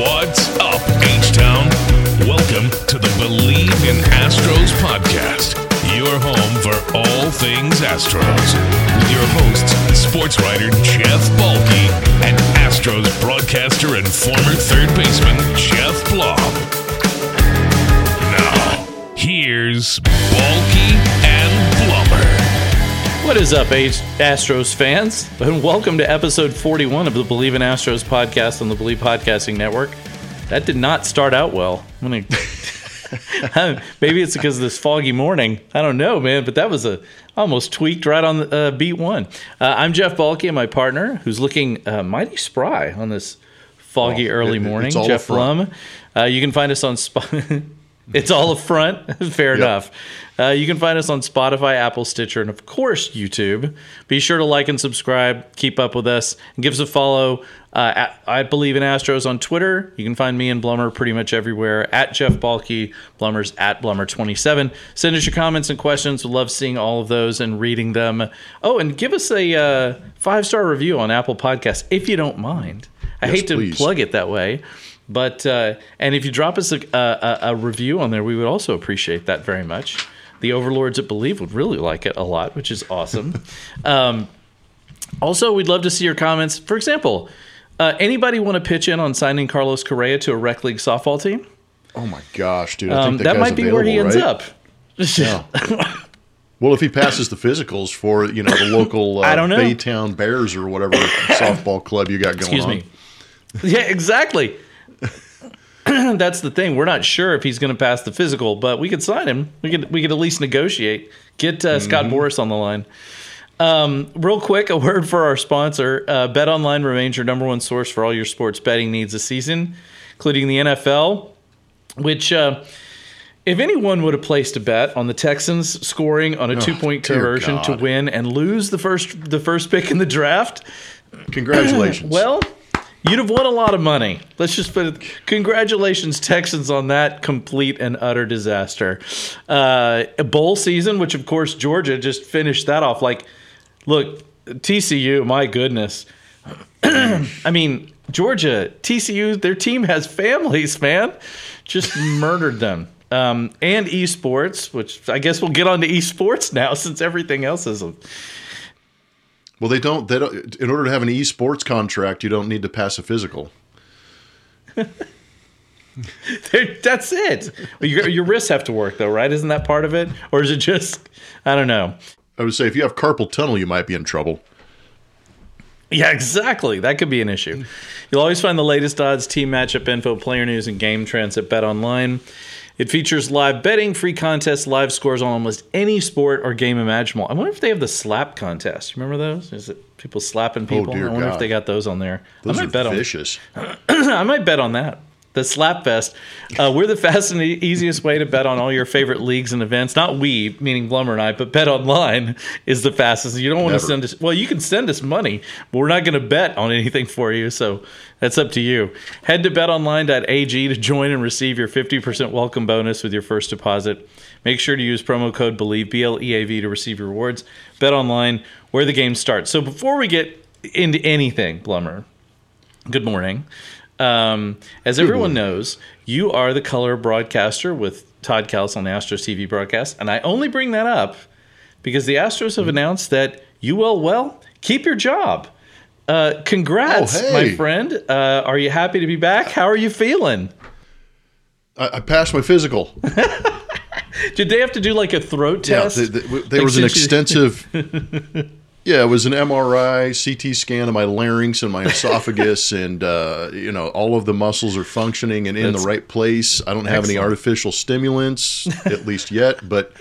What's up, H Town? Welcome to the Bleav in Astros podcast, your home for all things Astros. With your hosts, sports writer Jeff Balke and Astros broadcaster and former third baseman Geoff Blum. Now, here's Balke and Blummer. What is up, Astros fans? And welcome to episode 41 of the Bleav in Astros podcast on the Bleav Podcasting Network. That did not start out well. Gonna, maybe it's because of this foggy morning. I don't know, man, but that was a almost tweaked right on the, uh, beat one. Uh, I'm Jeff Balke and my partner, who's looking uh, mighty spry on this foggy Well, early it- morning, Jeff. Blum. Uh, you can find us on Sp- It's all a front. Fair enough. Uh, you can find us on Spotify, Apple, Stitcher, and of course YouTube. Be sure to like and subscribe. Keep up with us and give us a follow. Uh, at, I believe in Astros on Twitter. You can find me and Blummer pretty much everywhere. At Jeff Balke. Blummer's at Blummer27. Send us your comments and questions. We love seeing all of those and reading them. Oh, and give us a uh, five star review on Apple Podcasts if you don't mind. I Yes, hate to please. plug it that way. But uh, and if you drop us a, a, a review on there, we would also appreciate that very much. The overlords at Bleav would really like it a lot, which is awesome. um, also, we'd love to see your comments. For example, uh, anybody want to pitch in on signing Carlos Correa to a rec league softball team? Oh my gosh, dude! I Um, that might be where he ends available, up. right? Well, if he passes the physicals for you know the local uh, I don't know. Baytown Bears or whatever softball club you got going Excuse on. me. Yeah, exactly. That's the thing. We're not sure if he's going to pass the physical, but we could sign him. We could we could at least negotiate. Get uh, Scott Mm-hmm. Boras on the line. Um, real quick, a word for our sponsor. Uh, Bet Online remains your number one source for all your sports betting needs this season, including the NFL. Which, uh, if anyone would have placed a bet on the Texans scoring on a two point Oh, dear conversion to win and lose the first the first pick in the draft, Congratulations! well, you'd have won a lot of money. Let's just put it. Congratulations, Texans, on that complete and utter disaster. Uh, a bowl season, which of course Georgia just finished that off. Like, look, TCU, my goodness. I mean, Georgia, TCU, their team has families, man. Just murdered them. Um, and esports, which I guess we'll get on to esports now since everything else is a well, they don't. They don't. In order to have an esports contract, you don't need to pass a physical. That's it. Your, your wrists have to work, though, right? Isn't that part of it? Or is it just, I don't know. I would say if you have carpal tunnel, you might be in trouble. Yeah, exactly. That could be an issue. You'll always find the latest odds, team matchup info, player news, and game trends at Bet Online. It features live betting, free contests, live scores on almost any sport or game imaginable. I wonder if they have the slap contest. Remember those? Is it people slapping oh, people? Oh, I wonder if they got those on there. Those I are might bet on vicious. I might bet on that. The Slap Fest. Uh, we're the fastest and easiest way to bet on all your favorite leagues and events. Not we, meaning Blummer and I, but Bet Online is the fastest. You don't want to send us. Well, you can send us money, but we're not going to bet on anything for you. So that's up to you. Head to BetOnline.ag to join and receive your 50% welcome bonus with your first deposit. Make sure to use promo code Bleav B L E A V to receive your rewards. Bet Online, where the game starts. So before we get into anything, Blummer, good morning. Um, as everyone knows, you are the color broadcaster with Todd Kalas on the Astros TV broadcast, and I only bring that up because the Astros have announced that you will well keep your job. Uh, congrats, Oh, hey. my friend. Uh, are you happy to be back? How are you feeling? I, I passed my physical. Did they have to do like a throat Yeah, test? th- th- w- there Like, was an extensive. yeah, it was an MRI, CT scan of my larynx and my esophagus, and uh, you know all of the muscles are functioning and in That's- the right place. I don't have any artificial stimulants, at least yet. But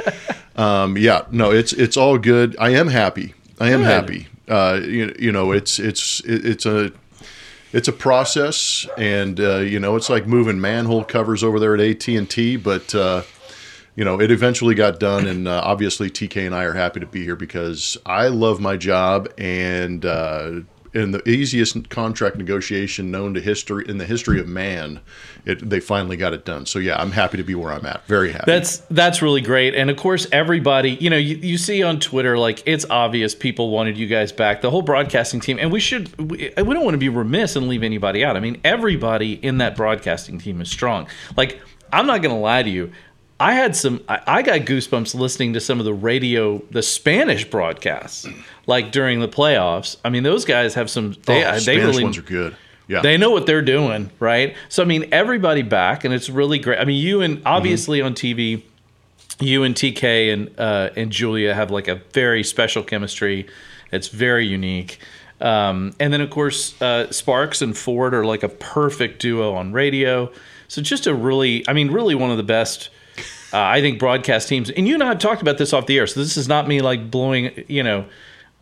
um, yeah, no, it's it's all good. I am happy. I am Good. happy. Uh, you, you know, it's it's it's a it's a process, and uh, you know, it's like moving manhole covers over there at AT and T, but. You know, it eventually got done, and uh, obviously TK and I are happy to be here because I love my job, and uh, in the easiest contract negotiation known to history in the history of man, it, they finally got it done. So yeah, I'm happy to be where I'm at. Very happy. That's that's really great. And of course, everybody, you know, you, you see on Twitter, like it's obvious people wanted you guys back, the whole broadcasting team, and we should we, we don't want to be remiss and leave anybody out. I mean, everybody in that broadcasting team is strong. Like I'm not going to lie to you. I had some. I, I got goosebumps listening to some of the radio, the Spanish broadcasts, like during the playoffs. I mean, those guys have some. They oh, they Spanish really ones are good. Yeah. they know what they're doing, right? So I mean, everybody back, and it's really great. I mean, you and obviously on TV, you and TK and uh, and Julia have like a very special chemistry. It's very unique. Um, and then of course uh, Sparks and Ford are like a perfect duo on radio. So just a really, I mean, really one of the best. Uh, I think broadcast teams, and you and I have talked about this off the air. So this is not me like blowing, you know,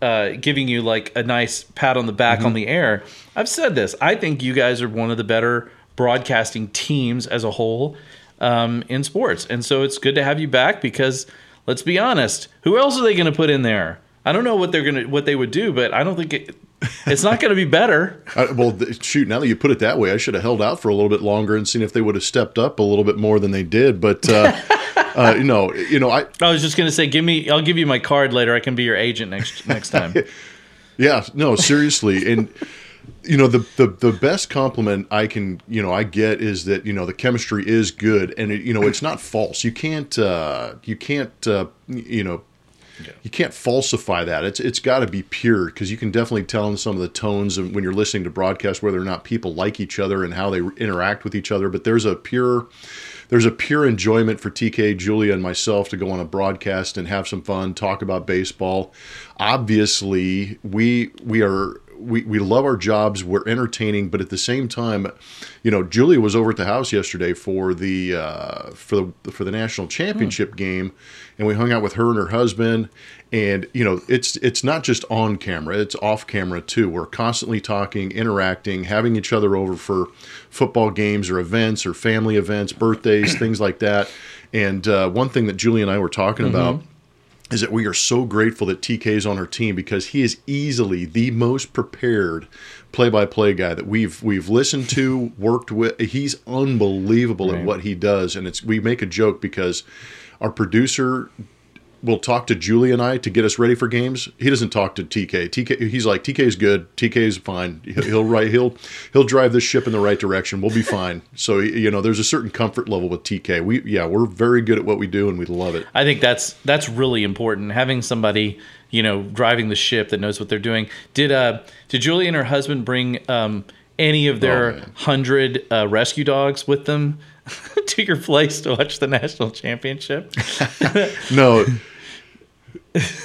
uh, giving you like a nice pat on the back on the air. I've said this. I think you guys are one of the better broadcasting teams as a whole um, in sports, and so it's good to have you back because let's be honest, who else are they going to put in there? I don't know what they're gonna what they would do, but I don't think it, it's not going to be better. Uh, well, th- shoot! Now that you put it that way, I should have held out for a little bit longer and seen if they would have stepped up a little bit more than they did. But uh, uh, you know, you know, I I was just going to say, give me, I'll give you my card later. I can be your agent next next time. Yeah, no, seriously. And you know, the, the the best compliment I can, you know, I get is that, you know, the chemistry is good and it, you know, it's not false. You can't uh you can't uh you know, you can't falsify that. It's it's got to be pure because you can definitely tell in some of the tones and when you're listening to broadcast whether or not people like each other and how they interact with each other. But there's a pure there's a pure enjoyment for TK, Julia, and myself to go on a broadcast and have some fun, talk about baseball. Obviously, we we are we, we love our jobs. We're entertaining, but at the same time, you know, Julia was over at the house yesterday for the uh, for the for the national championship game, and we hung out with her and her husband. And you know, it's it's not just on camera; it's off camera too. We're constantly talking, interacting, having each other over for football games or events or family events, birthdays, things like that. And uh, one thing that Julie and I were talking about is that we are so grateful that TK is on our team because he is easily the most prepared play-by-play guy that we've we've listened to, worked with. He's unbelievable at what he does, and it's we make a joke because our producer will talk to Julie and I to get us ready for games. He doesn't talk to TK. TK he's like TK is good. TK is fine. He'll, he'll right he'll he'll drive this ship in the right direction. We'll be fine. So you know, there's a certain comfort level with TK. We yeah, we're very good at what we do and we love it. I think that's that's really important. Having somebody you know driving the ship that knows what they're doing. Did uh did Julie and her husband bring um any of Oh, their man. hundred uh, rescue dogs with them to your place to watch the national championship? no.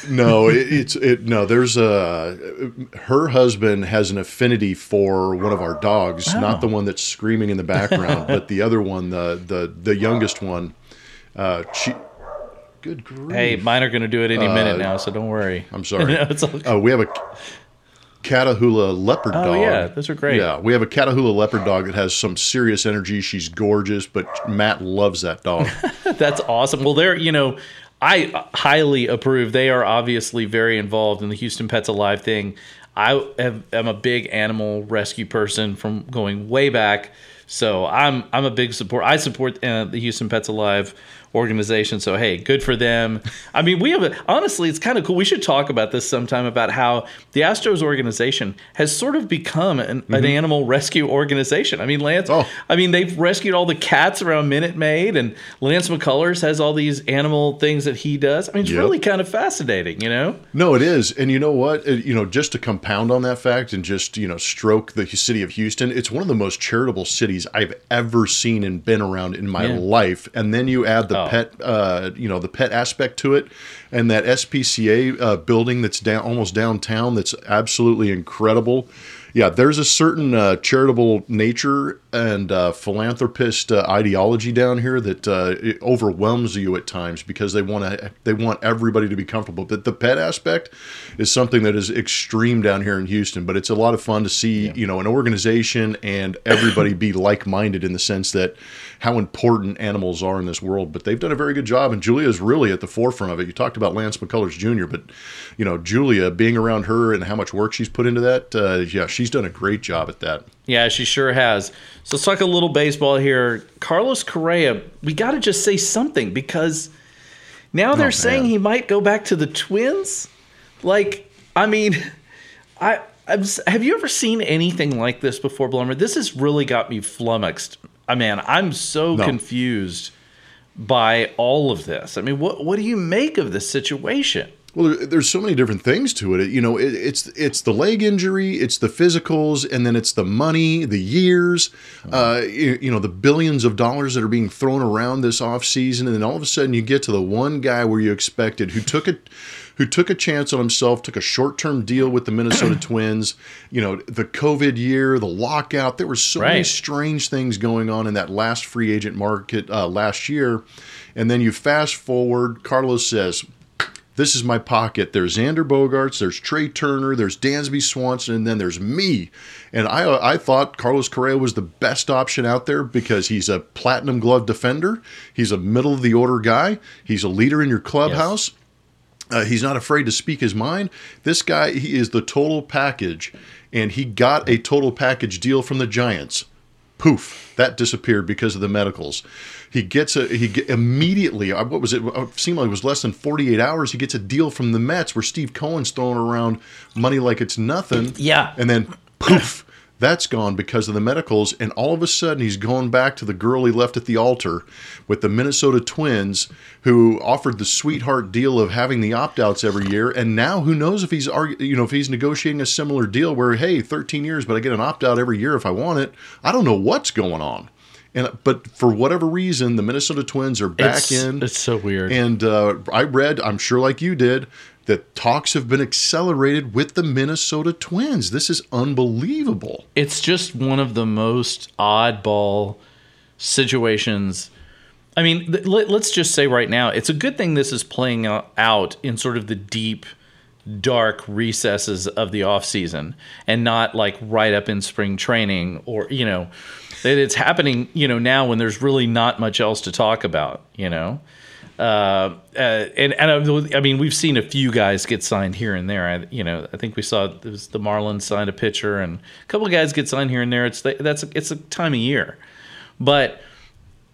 No it, it's it no there's a her husband has an affinity for one of our dogs not the one that's screaming in the background but the other one the the the youngest one. Uh she good grief. Hey, mine are going to do it any minute Uh, now, so don't worry. i'm sorry. No, all- uh, we have a Catahoula leopard Oh, dog. yeah, those are great. Yeah, we have a Catahoula leopard dog that has some serious energy. She's gorgeous, but Matt loves that dog. That's awesome. Well, they're, you know, I highly approve. They are obviously very involved in the Houston Pets Alive thing. I have, am a big animal rescue person from going way back. So I'm I'm a big support. I support uh, the Houston Pets Alive organization. So hey, good for them. I mean, we have a, honestly, it's kind of cool. We should talk about this sometime about how the Astros organization has sort of become an, an mm-hmm. animal rescue organization. I mean, Lance. Oh. I mean, they've rescued all the cats around Minute Maid, and Lance McCullers has all these animal things that he does. I mean, it's Yep. really kind of fascinating, you know? No, it is, and you know what? It- you know, just to compound on that fact and just you know stroke the city of Houston, it's one of the most charitable cities I've ever seen and been around in my Yeah. life. And then you add the Pet, uh, you know, the pet aspect to it, and that SPCA uh, building that's down almost downtown that's absolutely incredible. yeah, there's a certain uh, charitable nature and uh, philanthropist uh, ideology down here that uh, it overwhelms you at times because they want to they want everybody to be comfortable. But the pet aspect is something that is extreme down here in Houston. But it's a lot of fun to see you know an organization and everybody be like minded in the sense that how important animals are in this world. But they've done a very good job, and Julia is really at the forefront of it. You talked about Lance McCullers Jr., but you know Julia being around her and how much work she's put into that. Uh, yeah, she's done a great job at that. Yeah, she sure has. So let's talk a little baseball here. Carlos Correa, we got to just say something because now they're Oh, saying he might go back to the Twins. Like, I mean, I I'm, have you ever seen anything like this before, Blummer? This has really got me flummoxed. I mean, I'm so No. confused by all of this. I mean, what what do you make of this situation? Well, there's so many different things to it. You know, it, it's it's the leg injury, it's the physicals, and then it's the money, the years, uh, you, you know, the billions of dollars that are being thrown around this off season, and then all of a sudden you get to the one guy where you expected who took it. Who took a chance on himself, took a short term deal with the Minnesota Twins. You know, the COVID year, the lockout, there were so many strange things going on in that last free agent market uh, last year. And then you fast forward, Carlos says, this is my pocket. There's Xander Bogaerts, there's Trea Turner, there's Dansby Swanson, and then there's me. And I I thought Carlos Correa was the best option out there because he's a platinum glove defender. He's a middle of the order guy. He's a leader in your clubhouse. Uh, he's not afraid to speak his mind. This guy, he is the total package, and he got a total package deal from the Giants. Poof, that disappeared because of the medicals. He gets a he get, immediately. uh, What was it? It seemed like it was less than forty eight hours. He gets a deal from the Mets where Steve Cohen's throwing around money like it's nothing. Yeah. and then poof. That's gone because of the medicals, and all of a sudden he's going back to the girl he left at the altar with the Minnesota Twins, who offered the sweetheart deal of having the opt-outs every year, and now who knows if he's you know if he's negotiating a similar deal where hey, 13 years, but I get an opt-out every year if I want it. I don't know what's going on, and but for whatever reason, the Minnesota Twins are back it's, in. It's so weird. And uh, I read, I'm sure like you did, that talks have been accelerated with the Minnesota Twins. This is unbelievable. it's just one of the most oddball situations. I mean, let, us just say right now, it's a good thing this is playing out- out in sort of the deep, dark recesses of the off season, and not like right up in spring training or you know, that it's happening you know now when there's really not much else to talk about. You know. Uh, uh, and and I, I mean, we've seen a few guys get signed here and there. I, you know, I think we saw it was the Marlins signed a pitcher, and a couple of guys get signed here and there. It's that's it's a time of year, but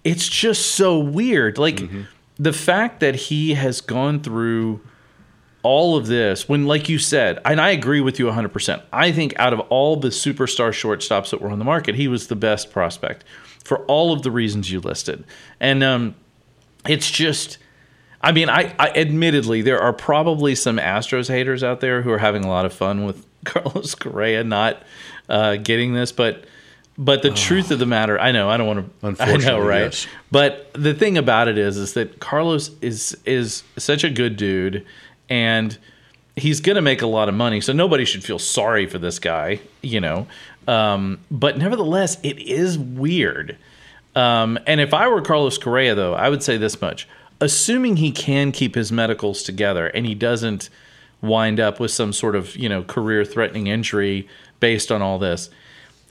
it's just so weird. Like the fact that he has gone through all of this when like you said and i agree with you 100% i think out of all the superstar shortstops that were on the market he was the best prospect for all of the reasons you listed and um, it's just i mean I, I admittedly there are probably some astros haters out there who are having a lot of fun with carlos correa not uh, getting this but but the truth of the matter i know i don't want to i know right yes. but the thing about it is, is that Carlos is is such a good dude, and he's gonna make a lot of money. So nobody should feel sorry for this guy, you know. Um, but nevertheless, it is weird. Um, and if I were Carlos Correa, though, I would say this much: assuming he can keep his medicals together and he doesn't wind up with some sort of you know career-threatening injury based on all this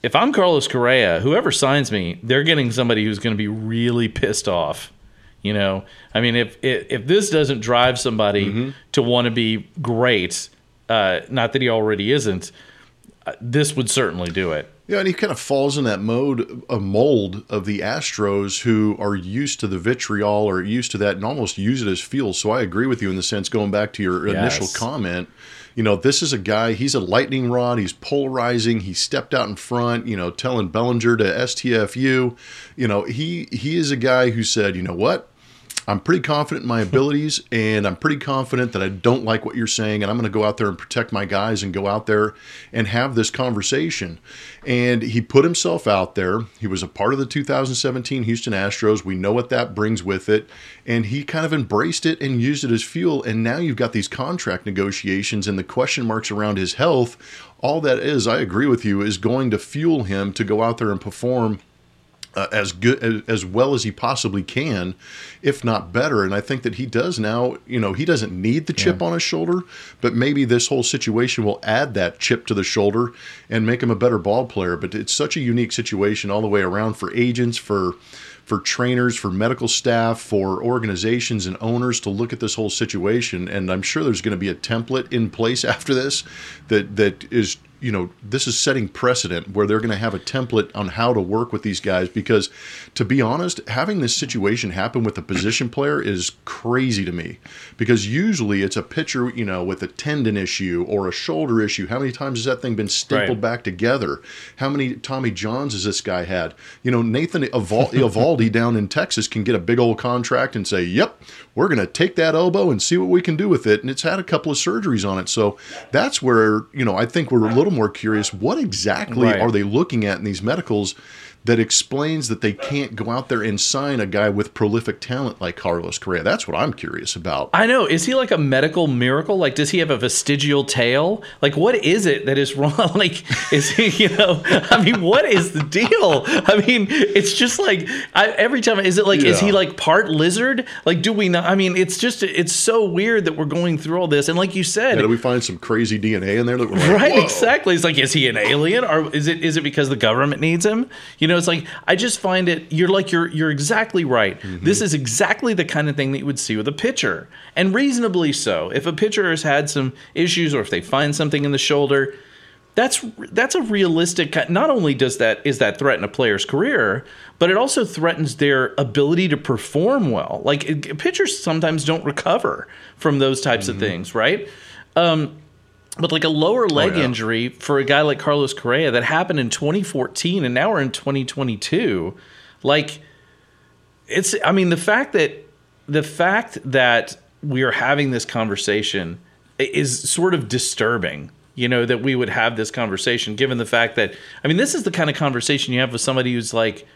if I'm Carlos Correa, whoever signs me, they're getting somebody who's going to be really pissed off. You know, I mean, if if, if this doesn't drive somebody to want to be great, uh, not that he already isn't, uh, this would certainly do it. Yeah, and he kind of falls in that mode, a mold of the Astros who are used to the vitriol or used to that and almost use it as fuel. So I agree with you in the sense, going back to your initial comment, you know, this is a guy, he's a lightning rod, he's polarizing, he stepped out in front, you know, telling Bellinger to STFU. You know, he he is a guy who said, you know what? I'm pretty confident in my abilities, and I'm pretty confident that I don't like what you're saying, and I'm going to go out there and protect my guys and go out there and have this conversation. And he put himself out there. He was a part of the 2017 Houston Astros. We know what that brings with it. And he kind of embraced it and used it as fuel. And now you've got these contract negotiations and the question marks around his health. All that is, I agree with you, is going to fuel him to go out there and perform uh, as good as, as well as he possibly can, if not better. And I think that he does now. You know, he doesn't need the chip yeah. on his shoulder, but maybe this whole situation will add that chip to the shoulder and make him a better ball player. But it's such a unique situation all the way around for agents, for for trainers, for medical staff, for organizations and owners to look at this whole situation. And I'm sure there's going to be a template in place after this that that is you know this is setting precedent where they're going to have a template on how to work with these guys because to be honest having this situation happen with a position player is crazy to me. Because usually it's a pitcher you know with a tendon issue or a shoulder issue. How many times has that thing been stapled right. back together? How many tommy johns has this guy had? You know nathan eovaldi down in texas can get a big old contract and say yep we're going to take that elbow and see what we can do with it. And it's had a couple of surgeries on it. So that's where you know i think we're a little little more curious what exactly right. are they looking at in these medicals that explains that they can't go out there and sign a guy with prolific talent like Carlos Correa. That's what I'm curious about. I know. Is he like a medical miracle? Like, does he have a vestigial tail? Like, what is it that is wrong? like, is he, you know, I mean, what is the deal? I mean, it's just like, I, every time, is it like, yeah. is he like part lizard? Like, do we not? I mean, it's just, it's so weird that we're going through all this. And like you said, yeah, do we find some crazy DNA in there that we're like, right, Whoa. exactly. It's like, is he an alien or is it, is it because the government needs him? You know, know, it's like I just find it. You're like you're you're exactly right. Mm-hmm. This is exactly the kind of thing that you would see with a pitcher, and reasonably so. If a pitcher has had some issues, or if they find something in the shoulder, that's that's a realistic. Not only does that is that threaten a player's career, but it also threatens their ability to perform well. Like pitchers sometimes don't recover from those types mm-hmm. of things, right? Um, but like a lower oh, leg oh, yeah. injury for a guy like Carlos Correa that happened in 2014 and now we're in 2022, like it's I mean the fact that the fact that we are having this conversation is sort of disturbing. You know that we would have this conversation given the fact that I mean this is the kind of conversation you have with somebody who's like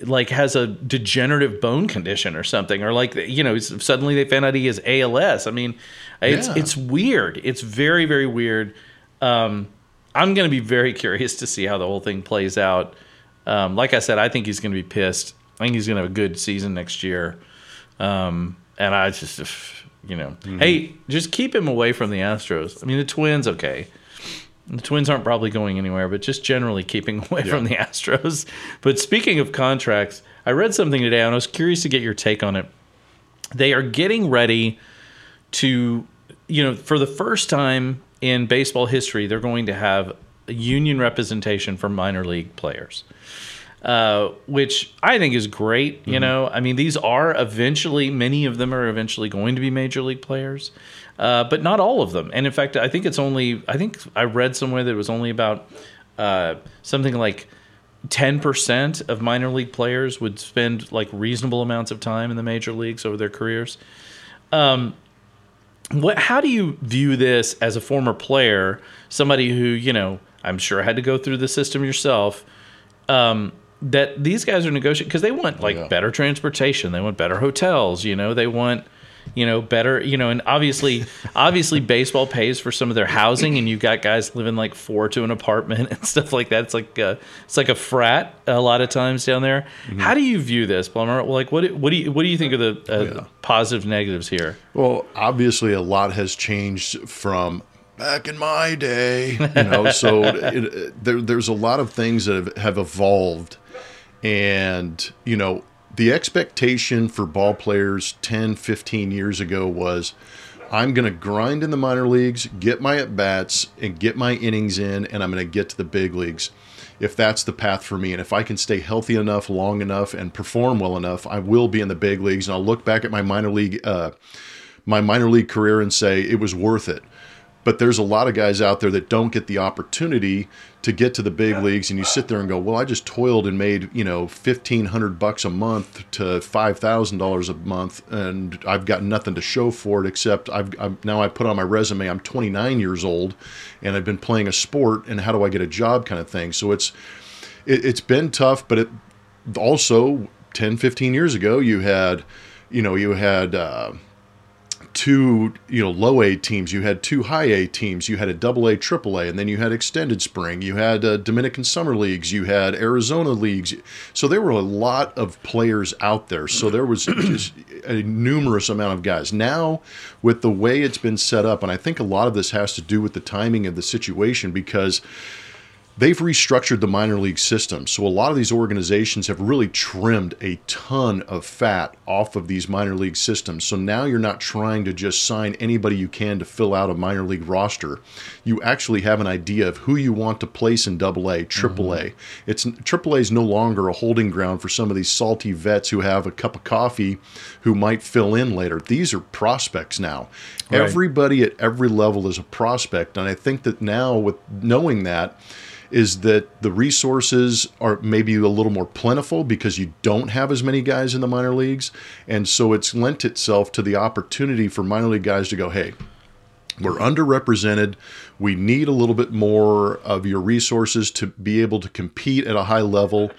like has a degenerative bone condition or something or like you know suddenly they found out he has ALS. I mean it's yeah. it's weird. It's very very weird. Um, I'm going to be very curious to see how the whole thing plays out. Um, like I said, I think he's going to be pissed. I think he's going to have a good season next year. Um, and I just, you know, mm-hmm. hey, just keep him away from the Astros. I mean, the Twins, okay. The Twins aren't probably going anywhere, but just generally keeping away yeah. from the Astros. But speaking of contracts, I read something today and I was curious to get your take on it. They are getting ready to you know, for the first time in baseball history, they're going to have union representation for minor league players. Uh, which I think is great. You mm-hmm. know, I mean, these are eventually, many of them are eventually going to be major league players, uh, but not all of them. And in fact, I think it's only, I think I read somewhere that it was only about uh, something like 10% of minor league players would spend like reasonable amounts of time in the major leagues over their careers. Um, what how do you view this as a former player somebody who you know i'm sure had to go through the system yourself um, that these guys are negotiating because they want like yeah. better transportation they want better hotels you know they want you know better you know and obviously obviously baseball pays for some of their housing and you've got guys living like four to an apartment and stuff like that it's like a, it's like a frat a lot of times down there mm-hmm. how do you view this Blummer like what what do you what do you think of the uh, yeah. positive negatives here well obviously a lot has changed from back in my day you know so it, there, there's a lot of things that have, have evolved and you know the expectation for ball players 10, 15 years ago was I'm going to grind in the minor leagues, get my at bats, and get my innings in, and I'm going to get to the big leagues if that's the path for me. And if I can stay healthy enough, long enough, and perform well enough, I will be in the big leagues. And I'll look back at my minor league, uh, my minor league career and say it was worth it. But there's a lot of guys out there that don't get the opportunity to get to the big leagues, and you sit there and go, "Well, I just toiled and made you know fifteen hundred bucks a month to five thousand dollars a month, and I've got nothing to show for it except I've, I've now I put on my resume I'm 29 years old, and I've been playing a sport, and how do I get a job, kind of thing. So it's it, it's been tough, but it also 10, 15 years ago, you had you know you had. Uh, two you know low A teams, you had two high A teams, you had a double A, triple A, and then you had extended spring, you had uh, Dominican summer leagues, you had Arizona leagues. So there were a lot of players out there. So there was just a numerous amount of guys. Now with the way it's been set up, and I think a lot of this has to do with the timing of the situation because they've restructured the minor league system. So a lot of these organizations have really trimmed a ton of fat off of these minor league systems. So now you're not trying to just sign anybody you can to fill out a minor league roster. You actually have an idea of who you want to place in double A, triple A. Mm-hmm. It's triple A is no longer a holding ground for some of these salty vets who have a cup of coffee who might fill in later. These are prospects now. Right. Everybody at every level is a prospect. And I think that now with knowing that, is that the resources are maybe a little more plentiful because you don't have as many guys in the minor leagues. And so it's lent itself to the opportunity for minor league guys to go, hey, we're underrepresented. We need a little bit more of your resources to be able to compete at a high level.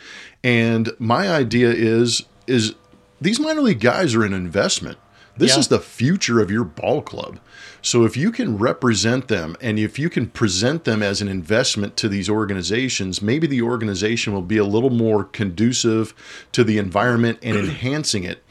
And my idea is is these minor league guys are an investment. This Yeah. is the future of your ball club. So if you can represent them and if you can present them as an investment to these organizations, maybe the organization will be a little more conducive to the environment and enhancing it.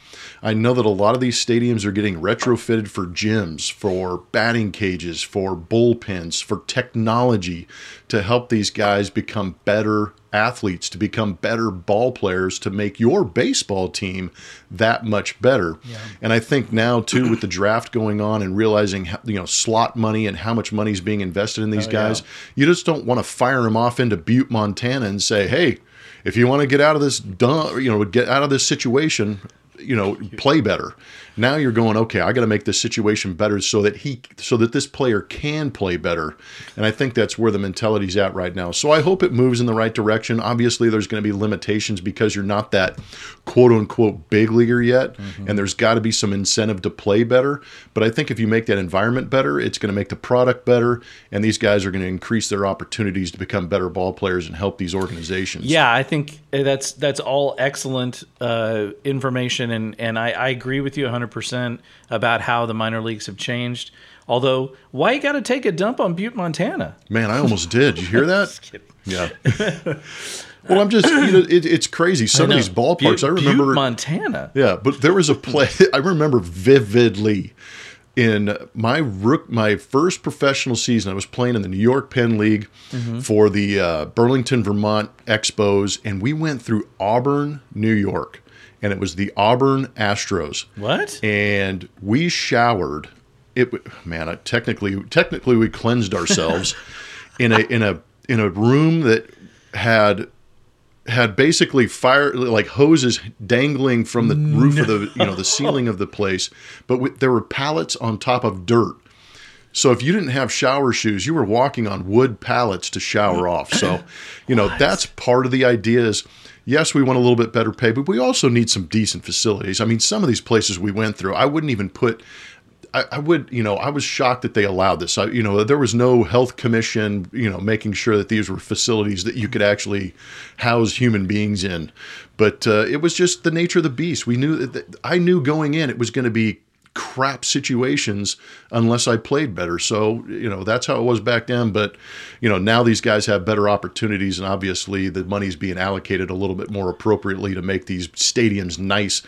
I know that a lot of these stadiums are getting retrofitted for gyms, for batting cages, for bullpens, for technology to help these guys become better athletes, to become better ball players, to make your baseball team that much better. And I think now too, with the draft going on and realizing how, you know slot money and how much money is being invested in these Oh, guys, yeah. you just don't want to fire them off into Butte, Montana, and say, "Hey, if you want to get out of this, dumb, you know, get out of this situation." You know, play better. Now you're going, okay, I got to make this situation better so that he, so that this player can play better. And I think that's where the mentality's at right now. So I hope it moves in the right direction. Obviously, there's going to be limitations because you're not that quote unquote big leaguer yet, and there's got to be some incentive to play better. But I think if you make that environment better, it's going to make the product better, and these guys are going to increase their opportunities to become better ball players and help these organizations. Yeah, I think that's that's all excellent uh, information, and and I, I agree with you 100 percent about how the minor leagues have changed. Although, why you got to take a dump on Butte, Montana? Man, I almost did. You hear that? Yeah. well, I'm just, you know, it, it's crazy. Some of these ballparks, Butte, I remember. Butte, Montana. Yeah, but there was a play I remember vividly in my rook my first professional season. I was playing in the New York Penn League for the uh, Burlington, Vermont Expos, and we went through Auburn, New York, and it was the Auburn Astros. What? And we showered. It man, I, technically, technically, we cleansed ourselves in a in a in a room that had had basically fire like hoses dangling from the roof of the you know the ceiling of the place but with, there were pallets on top of dirt. So if you didn't have shower shoes you were walking on wood pallets to shower off. So you know that's part of the idea is yes we want a little bit better pay but we also need some decent facilities. I mean some of these places we went through i wouldn't even put I, I would, you know, I was shocked that they allowed this. I, you know, there was no health commission, you know, making sure that these were facilities that you could actually house human beings in. But uh, it was just the nature of the beast. We knew that, that I knew going in it was going to be crap situations unless I played better. So, you know, that's how it was back then. But, you know, now these guys have better opportunities, and obviously the money's being allocated a little bit more appropriately to make these stadiums nice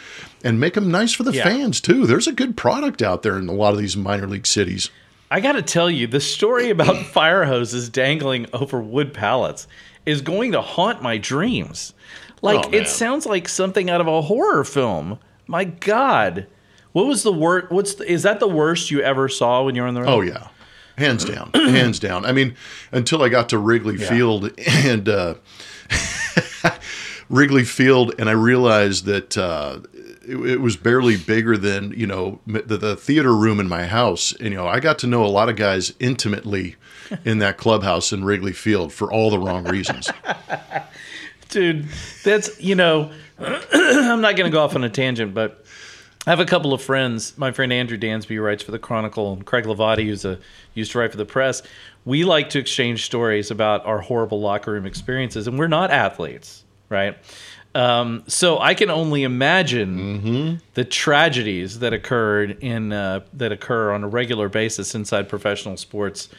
and make them nice for the Yeah. fans, too. There's a good product out there in a lot of these minor league cities. I got to tell you, the story about fire hoses dangling over wood pallets is going to haunt my dreams. Like Oh, it sounds like something out of a horror film. My God, what was the worst? What's the, is that the worst you ever saw when you were on the road? Oh yeah, hands down, hands down. I mean, until I got to Wrigley Field and uh, Wrigley Field, and I realized that uh, it, it was barely bigger than you know the, the theater room in my house. And you know, I got to know a lot of guys intimately in that clubhouse in Wrigley Field for all the wrong reasons. dude that's you know i'm not going to go off on a tangent but i have a couple of friends. My friend andrew dansby writes for the chronicle and craig Hlavaty who's a used to write for the press. We like to exchange stories about our horrible locker room experiences and we're not athletes right? Um, so I can only imagine the tragedies that occurred in uh, that occur on a regular basis inside professional sports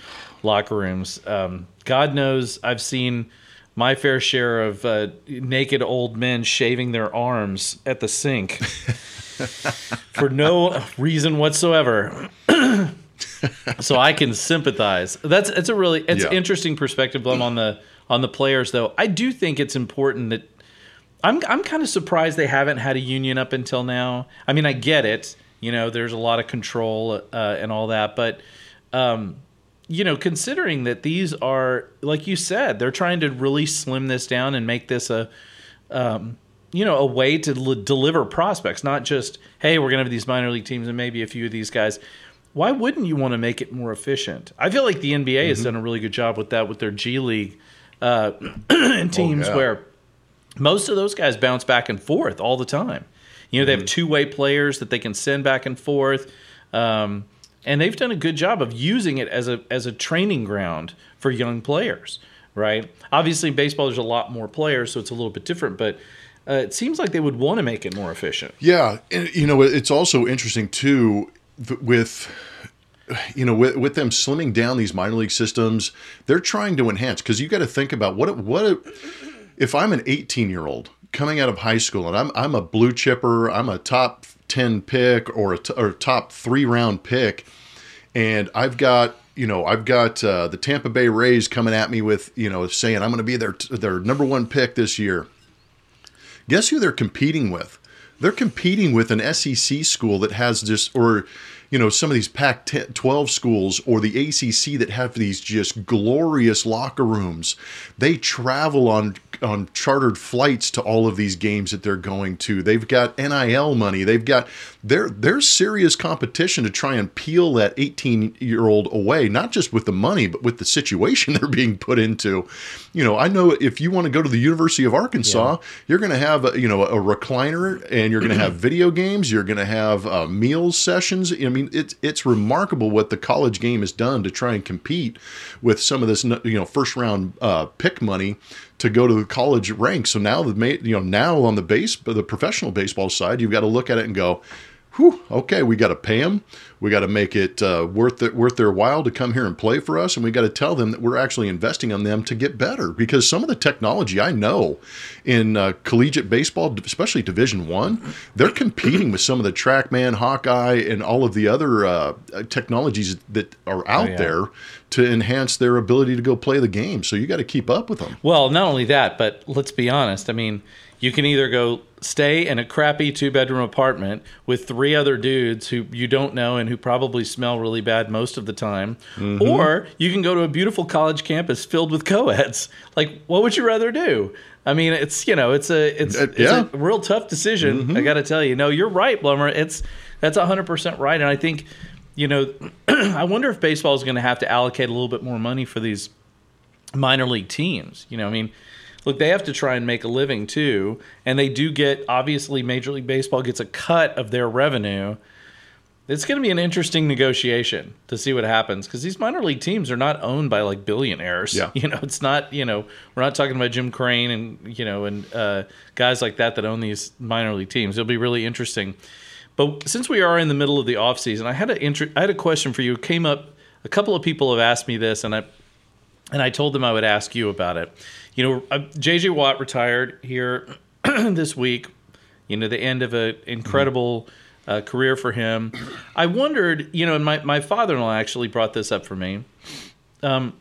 locker rooms. Um, God knows I've seen my fair share of uh, naked old men shaving their arms at the sink for no reason whatsoever. so I can sympathize. That's it's a really it's Yeah. interesting perspective Blum, on the on the players though. I do think it's important that I'm I'm kind of surprised they haven't had a union up until now. I mean, I get it. You know, there's a lot of control uh, and all that, but um, you know, considering that these are like you said, they're trying to really slim this down and make this a um, you know a way to l- deliver prospects, not just hey, we're gonna have these minor league teams and maybe a few of these guys. Why wouldn't you want to make it more efficient? I feel like the NBA has done a really good job with that with their G League uh, teams yeah. where most of those guys bounce back and forth all the time. You know, they have two way players that they can send back and forth, um, and they've done a good job of using it as a as a training ground for young players. Right? Obviously, in baseball there's a lot more players, so it's a little bit different. But uh, it seems like they would want to make it more efficient. Yeah, and you know it's also interesting too with you know with, with them slimming down these minor league systems. They're trying to enhance because you got to think about what what if I'm an 18 year old coming out of high school and I'm I'm a blue chipper, I'm a top 10 pick or a t- or top three round pick, and I've got you know I've got uh, the Tampa Bay Rays coming at me with you know saying I'm going to be their their number one pick this year. Guess who they're competing with? They're competing with an SEC school that has just, or, you know, some of these Pac 12 schools or the ACC that have these just glorious locker rooms. They travel on on chartered flights to all of these games that they're going to. They've got NIL money. They've got there there's serious competition to try and peel that 18 year old away, not just with the money, but with the situation they're being put into. You know, I know if you want to go to the University of Arkansas, you're going to have a, you know a recliner and you're going to have video games. You're going to have uh, meals sessions. I mean, it's it's remarkable what the college game has done to try and compete with some of this you know first round uh, pick money to go to the college ranks. So now the you know now on the base the professional baseball side, you've got to look at it and go, whew, okay, we got to pay them. We got to make it uh, worth it, worth their while to come here and play for us, and we got to tell them that we're actually investing on them to get better. Because some of the technology I know in uh, collegiate baseball, especially Division One, they're competing with some of the TrackMan, Hawkeye, and all of the other uh, technologies that are out yeah. there to enhance their ability to go play the game. So you got to keep up with them. Well, not only that, but let's be honest. I mean, you can either go stay in a crappy two bedroom apartment with three other dudes who you don't know and who probably smell really bad most of the time, or you can go to a beautiful college campus filled with co-eds. Like, what would you rather do? I mean, it's you know, it's a it's, Uh, it's a real tough decision. I got to tell you. No, you're right, Blummer. It's that's 100% right, and I think you know, I wonder if baseball is going to have to allocate a little bit more money for these minor league teams. You know, I mean, look, they have to try and make a living too, and they do get obviously Major League Baseball gets a cut of their revenue. It's going to be an interesting negotiation to see what happens because these minor league teams are not owned by like billionaires. Yeah. You know, it's not, you know, we're not talking about Jim Crane and, you know, and uh, guys like that that own these minor league teams. It'll be really interesting. But since we are in the middle of the offseason, I had a inter- I had a question for you. It came up a couple of people have asked me this and I and I told them I would ask you about it. You know, uh, JJ Watt retired here this week. You know, the end of an incredible uh, career for him. I wondered, you know, and my, my father in law actually brought this up for me. Um,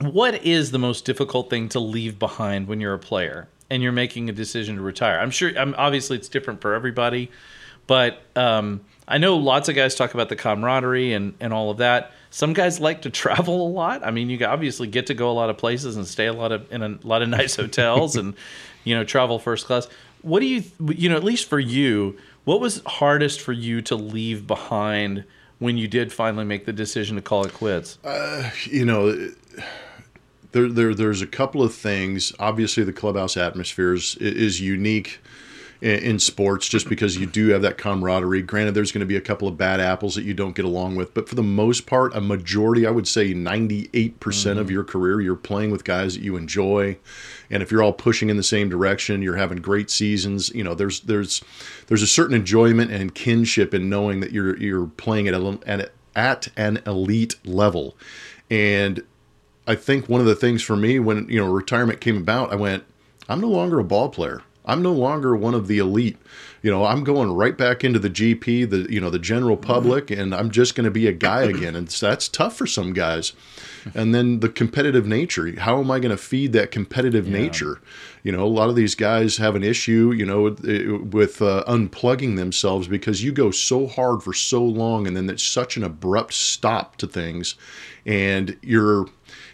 what is the most difficult thing to leave behind when you're a player and you're making a decision to retire? I'm sure, I'm, obviously, it's different for everybody, but um, I know lots of guys talk about the camaraderie and, and all of that. Some guys like to travel a lot. I mean, you obviously get to go a lot of places and stay a lot of in a lot of nice hotels and you know travel first class. What do you you know at least for you? What was hardest for you to leave behind when you did finally make the decision to call it quits? Uh, you know, there, there there's a couple of things. Obviously, the clubhouse atmosphere is, is unique in, in sports just because you do have that camaraderie. Granted, there's going to be a couple of bad apples that you don't get along with, but for the most part, a majority, I would say 98% of mm-hmm. your career, you're playing with guys that you enjoy. And if you're all pushing in the same direction, you're having great seasons. You know, there's there's there's a certain enjoyment and kinship in knowing that you're you're playing at a, at, at an elite level. And I think one of the things for me when you know retirement came about, I went, I'm no longer a ball player. I'm no longer one of the elite. You know, I'm going right back into the GP, the you know the general public, and I'm just going to be a guy again, and that's tough for some guys. And then the competitive nature. How am I going to feed that competitive yeah. nature? You know, a lot of these guys have an issue, you know, with, with uh, unplugging themselves because you go so hard for so long, and then it's such an abrupt stop to things, and you're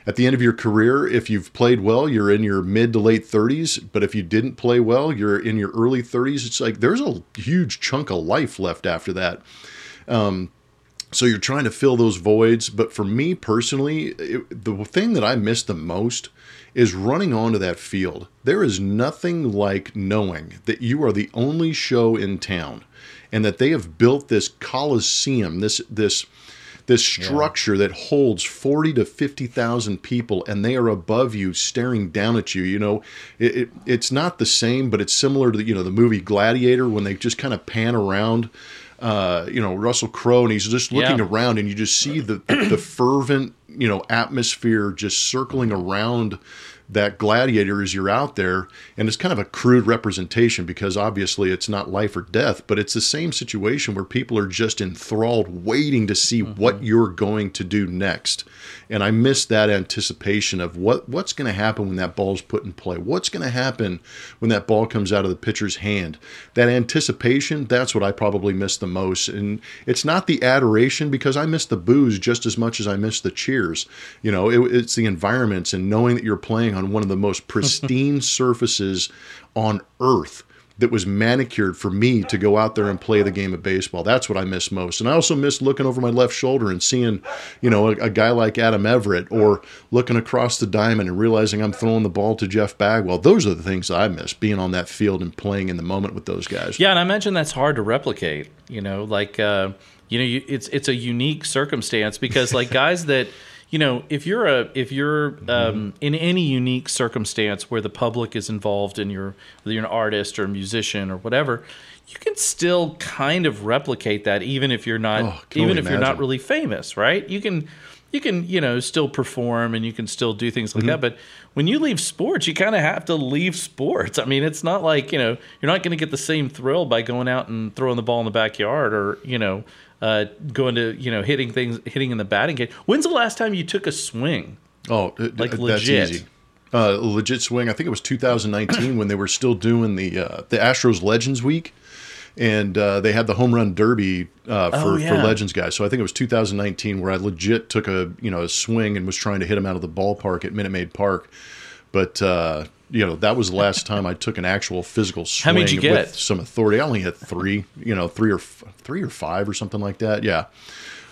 at the end of your career, if you've played well, you're in your mid to late 30s. But if you didn't play well, you're in your early 30s. It's like there's a huge chunk of life left after that. Um, so you're trying to fill those voids. But for me personally, it, the thing that I miss the most is running onto that field. There is nothing like knowing that you are the only show in town and that they have built this coliseum, this this this structure yeah. that holds 40 to 50,000 people and they are above you staring down at you you know it, it, it's not the same but it's similar to the, you know the movie gladiator when they just kind of pan around uh, you know Russell Crowe and he's just looking yeah. around and you just see the the fervent you know atmosphere just circling around that gladiator as you're out there and it's kind of a crude representation because obviously it's not life or death but it's the same situation where people are just enthralled waiting to see mm-hmm. what you're going to do next and i miss that anticipation of what what's going to happen when that ball's put in play? What's going to happen when that ball comes out of the pitcher's hand? That anticipation that's what i probably miss the most. And it's not the adoration because i miss the boos just as much as i miss the cheers. You know it, it's the environments and knowing that you're playing on one of the most pristine surfaces on earth that was manicured for me to go out there and play the game of baseball. That's what I miss most. And I also miss looking over my left shoulder and seeing, you know, a, a, guy like Adam Everett or looking across the diamond and realizing I'm throwing the ball to Jeff Bagwell. Those are the things I miss, being on that field and playing in the moment with those guys. Yeah, and I imagine that's hard to replicate, you know, like uh, you know, you, it's it's a unique circumstance because like guys that you know, if you're a if you're um, mm-hmm. in any unique circumstance where the public is involved in your whether you're an artist or a musician or whatever, you can still kind of replicate that even if you're not oh, even if imagine. you're not really famous, right? You can you can you know still perform and you can still do things like mm-hmm. that but when you leave sports you kind of have to leave sports i mean it's not like you know you're not going to get the same thrill by going out and throwing the ball in the backyard or you know uh, going to you know hitting things hitting in the batting cage when's the last time you took a swing oh like that's legit easy. Uh, legit swing i think it was 2019 when they were still doing the uh, the astros legends week and uh, they had the home run derby uh, for, oh, yeah. for Legends guys. So I think it was 2019 where I legit took a you know a swing and was trying to hit him out of the ballpark at Minute Maid Park. But uh, you know that was the last time I took an actual physical swing How many you get? with some authority. I only had three, you know, three or f- three or five or something like that. Yeah.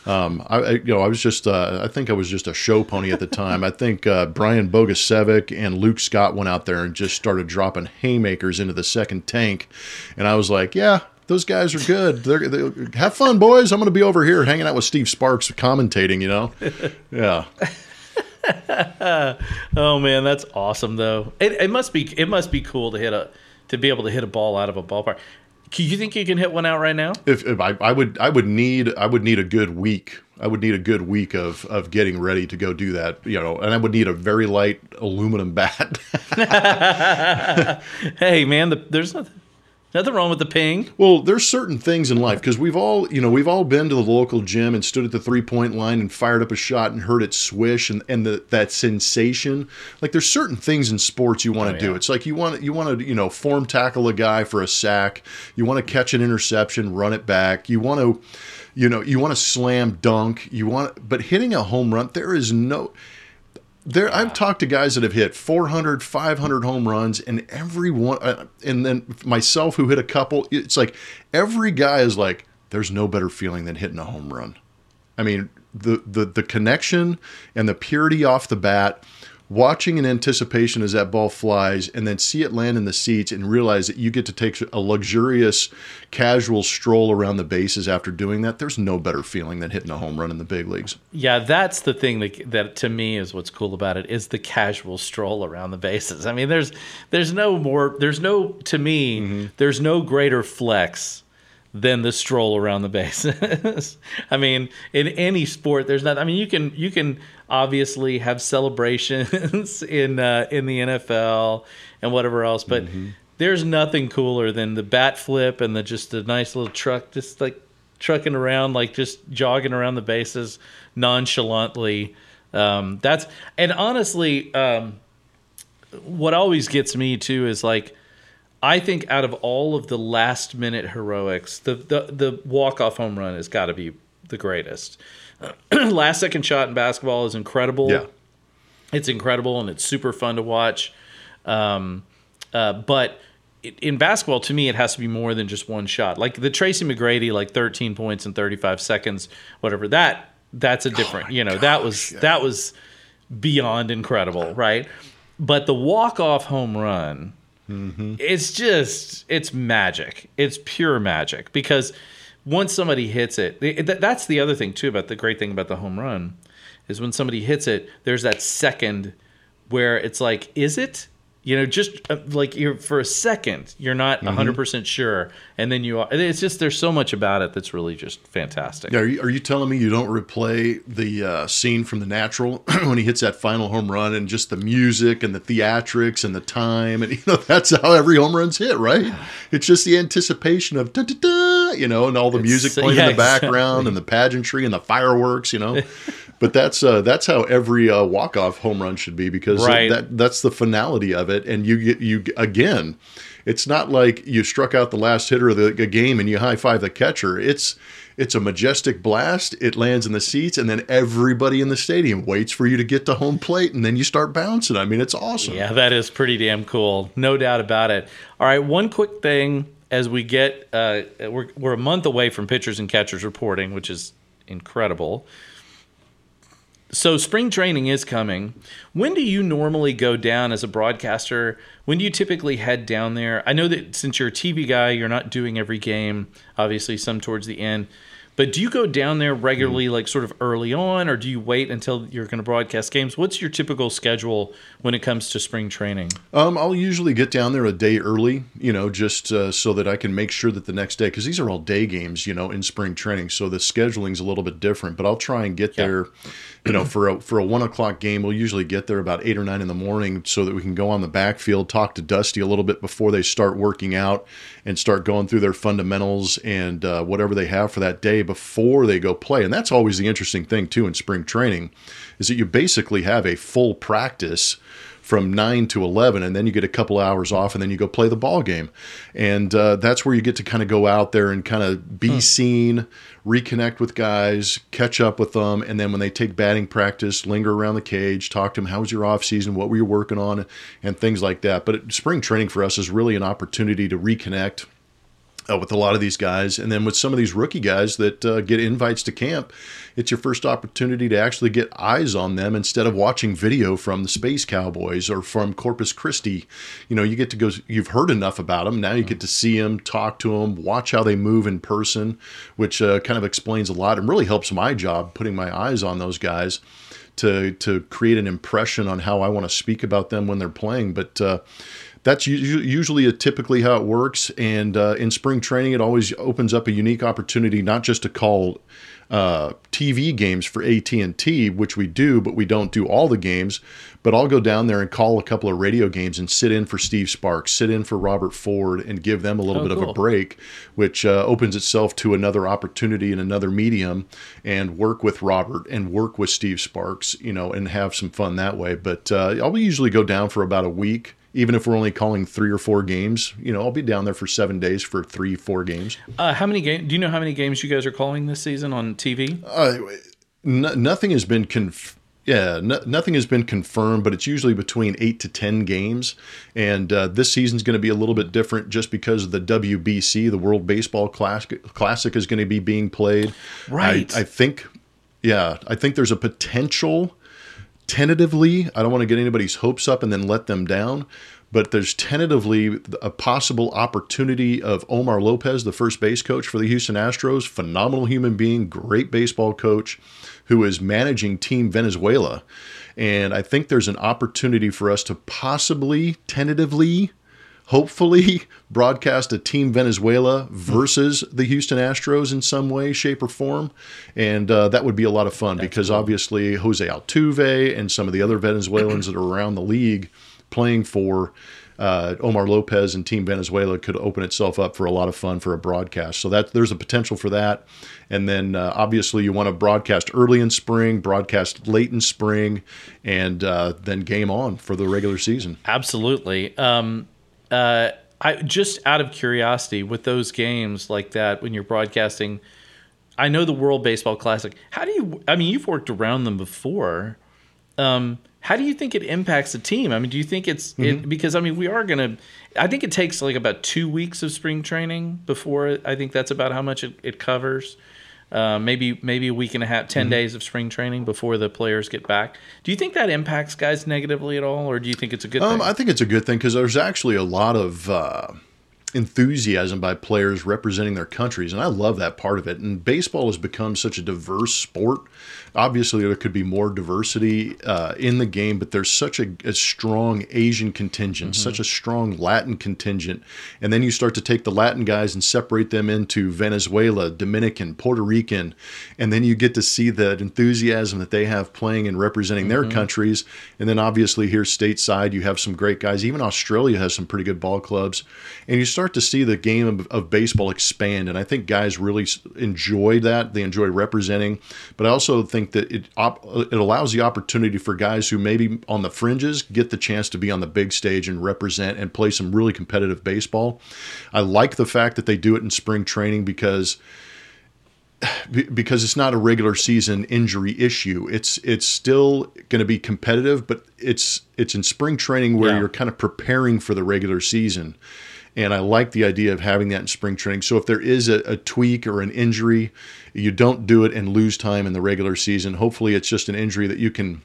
Um, I, I, you know, I was just, uh, I think I was just a show pony at the time. I think uh, Brian Bogusevic and Luke Scott went out there and just started dropping haymakers into the second tank, and I was like, yeah, those guys are good. They're, they have fun, boys. I'm going to be over here hanging out with Steve Sparks commentating. You know, yeah. oh man, that's awesome though. It, it, must be it must be cool to hit a to be able to hit a ball out of a ballpark. Do you think you can hit one out right now? If, if I, I would I would need I would need a good week. I would need a good week of of getting ready to go do that. You know, and I would need a very light aluminum bat. hey man, the, there's nothing Nothing wrong with the ping. Well, there's certain things in life because we've all, you know, we've all been to the local gym and stood at the three point line and fired up a shot and heard it swish and, and the, that sensation. Like there's certain things in sports you want to oh, do. It's like you want you want to, you know, form tackle a guy for a sack. You want to catch an interception, run it back. You want to, you know, you want to slam dunk. You want, but hitting a home run, there is no there I've talked to guys that have hit 400, 500 home runs, and every one, uh, and then myself who hit a couple. It's like every guy is like, there's no better feeling than hitting a home run. I mean, the the the connection and the purity off the bat watching in anticipation as that ball flies and then see it land in the seats and realize that you get to take a luxurious casual stroll around the bases after doing that there's no better feeling than hitting a home run in the big leagues yeah that's the thing that, that to me is what's cool about it is the casual stroll around the bases i mean there's there's no more there's no to me mm-hmm. there's no greater flex than the stroll around the bases. I mean, in any sport, there's not. I mean, you can you can obviously have celebrations in uh, in the NFL and whatever else, but mm-hmm. there's nothing cooler than the bat flip and the just a nice little truck, just like trucking around, like just jogging around the bases nonchalantly. Um, that's and honestly, um, what always gets me too is like I think out of all of the last minute heroics, the the, the walk off home run has got to be the greatest. last second shot in basketball is incredible. Yeah, it's incredible and it's super fun to watch. Um, uh, but in basketball, to me, it has to be more than just one shot. Like the Tracy McGrady, like 13 points in 35 seconds, whatever. That that's a different. Oh you know, gosh, that was yeah. that was beyond incredible, right? But the walk off home run Mm-hmm. It's just it's magic. It's pure magic because once somebody hits it, it, that's the other thing too about the great thing about the home run is when somebody hits it, there's that second where it's like, is it? You know just uh, like you're for a second you're not mm-hmm. 100% sure and then you are it's just there's so much about it that's really just fantastic are you, are you telling me you don't replay the uh, scene from the natural when he hits that final home run and just the music and the theatrics and the time and you know that's how every home run's hit right it's just the anticipation of da, da, da, you know and all the it's, music playing yeah, in the background exactly. and the pageantry and the fireworks you know but that's uh, that's how every uh, walk off home run should be because right. that that's the finality of it. And you you again, it's not like you struck out the last hitter of the game and you high five the catcher. It's it's a majestic blast. It lands in the seats, and then everybody in the stadium waits for you to get to home plate, and then you start bouncing. I mean, it's awesome. Yeah, that is pretty damn cool. No doubt about it. All right, one quick thing as we get, uh, we're, we're a month away from pitchers and catchers reporting, which is incredible so spring training is coming. When do you normally go down as a broadcaster? When do you typically head down there? I know that since you're a TV guy, you're not doing every game, obviously some towards the end. But do you go down there regularly, like sort of early on, or do you wait until you're going to broadcast games? What's your typical schedule when it comes to spring training? Um, I'll usually get down there a day early, you know, just uh, so that I can make sure that the next day, because these are all day games, you know, in spring training, so the scheduling's a little bit different. But I'll try and get yeah. there you know, for a for a one o'clock game, we'll usually get there about eight or nine in the morning so that we can go on the backfield, talk to Dusty a little bit before they start working out, and start going through their fundamentals and uh, whatever they have for that day before they go play. And that's always the interesting thing too in spring training, is that you basically have a full practice from 9 to 11 and then you get a couple hours off and then you go play the ball game and uh, that's where you get to kind of go out there and kind of be hmm. seen reconnect with guys catch up with them and then when they take batting practice linger around the cage talk to them how was your off season? What were you working on? and things like that. But spring training for us is really an opportunity to reconnect uh, with a lot of these guys. And then with some of these rookie guys that uh, get invites to camp, it's your first opportunity to actually get eyes on them instead of watching video from the Space Cowboys or from Corpus Christi. You know, you get to go, you've heard enough about them. Now you get to see them, talk to them, watch how they move in person, which uh, kind of explains a lot and really helps my job putting my eyes on those guys to, to create an impression on how I want to speak about them when they're playing. But, uh, that's usually a typically how it works. And uh, in spring training, it always opens up a unique opportunity not just to call uh, TV games for AT and T, which we do, but we don't do all the games. But I'll go down there and call a couple of radio games and sit in for Steve Sparks, sit in for Robert Ford, and give them a little oh, bit cool. of a break, which uh, opens itself to another opportunity in another medium, and work with Robert and work with Steve Sparks, you know, and have some fun that way. But uh, I'll usually go down for about a week even if we're only calling three or four games, you know, I'll be down there for seven days for three, four games. Uh, how many games? Do you know how many games you guys are calling this season on TV? Uh, n- nothing has been conf- Yeah, no, nothing has been confirmed, but it's usually between eight to ten games. And uh, this season's going to be a little bit different just because of the WBC, the World Baseball Classic, Classic is going to be being played. Right. I, I think, yeah, I think there's a potential. Tentatively, I don't want to get anybody's hopes up and then let them down, but there's tentatively a possible opportunity of Omar Lopez, the first base coach for the Houston Astros, phenomenal human being, great baseball coach who is managing Team Venezuela. And I think there's an opportunity for us to possibly, tentatively, hopefully broadcast a Team Venezuela versus the Houston Astros in some way, shape, or form. And uh, that would be a lot of fun That's because cool. obviously Jose Altuve and some of the other Venezuelans that are around the league playing for uh, Omar Lopez and Team Venezuela could open itself up for a lot of fun for a broadcast. So that there's a potential for that. And then uh, obviously you want to broadcast early in spring, broadcast late in spring, and uh, then game on for the regular season. Absolutely. Um, uh, I just out of curiosity with those games like that when you're broadcasting. I know the World Baseball Classic. How do you? I mean, you've worked around them before. Um, how do you think it impacts the team? I mean, do you think it's mm-hmm. it, because I mean we are gonna? I think it takes like about two weeks of spring training before I think that's about how much it, it covers. Uh, maybe maybe a week and a half, 10 mm-hmm. days of spring training before the players get back. Do you think that impacts guys negatively at all, or do you think it's a good um, thing? I think it's a good thing because there's actually a lot of. Uh enthusiasm by players representing their countries, and I love that part of it. And baseball has become such a diverse sport. Obviously, there could be more diversity uh, in the game, but there's such a, a strong Asian contingent, mm-hmm. such a strong Latin contingent, and then you start to take the Latin guys and separate them into Venezuela, Dominican, Puerto Rican, and then you get to see that enthusiasm that they have playing and representing mm-hmm. their countries. And then obviously here stateside, you have some great guys. Even Australia has some pretty good ball clubs, and you start start to see the game of, of, baseball expand, and I think guys really enjoy that. They enjoy representing, but I also think that it op- it allows the opportunity for guys who maybe on the fringes get the chance to be on the big stage and represent and play some really competitive baseball. I like the fact that they do it in spring training because because it's not a regular season injury issue. It's it's still going to be competitive, but it's it's in spring training where yeah. you're kind of preparing for the regular season. And I like the idea of having that in spring training. So if there is a, a, tweak or an injury, you don't do it and lose time in the regular season. Hopefully, it's just an injury that you can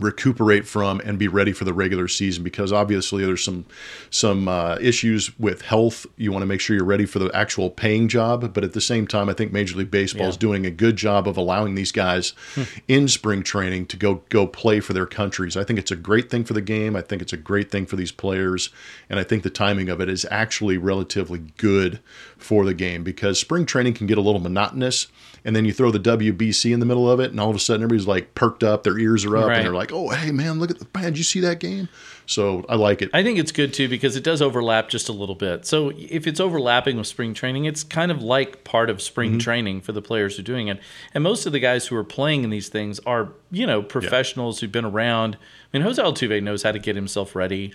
recuperate from and be ready for the regular season because obviously there's some some uh, issues with health you want to make sure you're ready for the actual paying job but at the same time I think Major League Baseball yeah. is doing a good job of allowing these guys hmm. in spring training to go go play for their countries I think it's a great thing for the game I think it's a great thing for these players and I think the timing of it is actually relatively good for the game because spring training can get a little monotonous and then you throw the WBC in the middle of it, and all of a sudden everybody's like perked up, their ears are up, right. and they're like, "Oh, hey man, look at the man! Did you see that game?" So I like it. I think it's good too because it does overlap just a little bit. So if it's overlapping with spring training, it's kind of like part of spring mm-hmm. training for the players who are doing it. And most of the guys who are playing in these things are, you know, professionals yeah. who've been around. I mean, Jose Altuve knows how to get himself ready.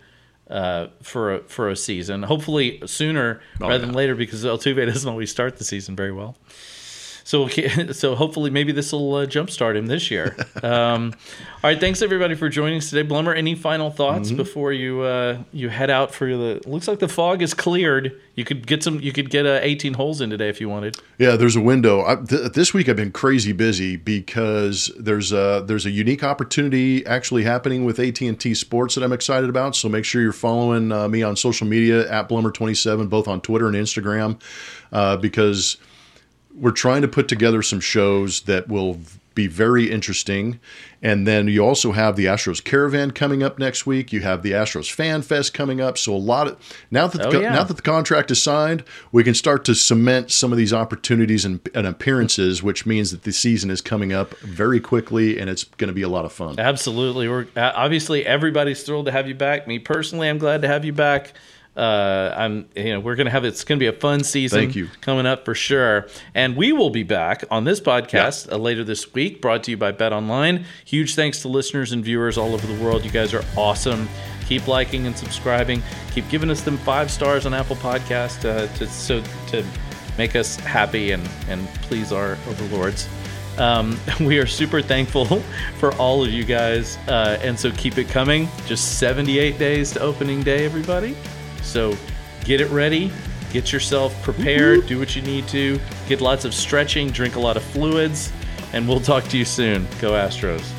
Uh, for a, for a season, hopefully sooner oh, rather yeah. than later, because Altuve doesn't always start the season very well. So so hopefully maybe this will uh, jumpstart him this year. Um, all right, thanks everybody for joining us today. Blummer, any final thoughts mm-hmm. before you uh, you head out for the? Looks like the fog is cleared. You could get some. You could get uh, 18 holes in today if you wanted. Yeah, there's a window. I, th- this week I've been crazy busy because there's a there's a unique opportunity actually happening with AT and T Sports that I'm excited about. So make sure you're following uh, me on social media at Blummer27, both on Twitter and Instagram, uh, because we're trying to put together some shows that will be very interesting. And then you also have the Astros Caravan coming up next week. You have the Astros Fan Fest coming up. So a lot of now that the, oh, yeah. now that the contract is signed, we can start to cement some of these opportunities and, and, appearances, which means that the season is coming up very quickly, and it's going to be a lot of fun. Absolutely. We're uh, obviously everybody's thrilled to have you back. Me personally, I'm glad to have you back. Uh, I'm, you know, we're gonna have it's gonna be a fun season. Thank you. coming up for sure, and we will be back on this podcast uh, later this week, brought to you by Bet Online. Huge thanks to listeners and viewers all over the world. You guys are awesome. Keep liking and subscribing. Keep giving us them five stars on Apple Podcast uh, to so to make us happy and and please our overlords. Um, we are super thankful for all of you guys, uh, and so keep it coming. Just 78 days to opening day, everybody. So get it ready, get yourself prepared, mm-hmm. do what you need to, get lots of stretching, drink a lot of fluids, and we'll talk to you soon. Go Astros.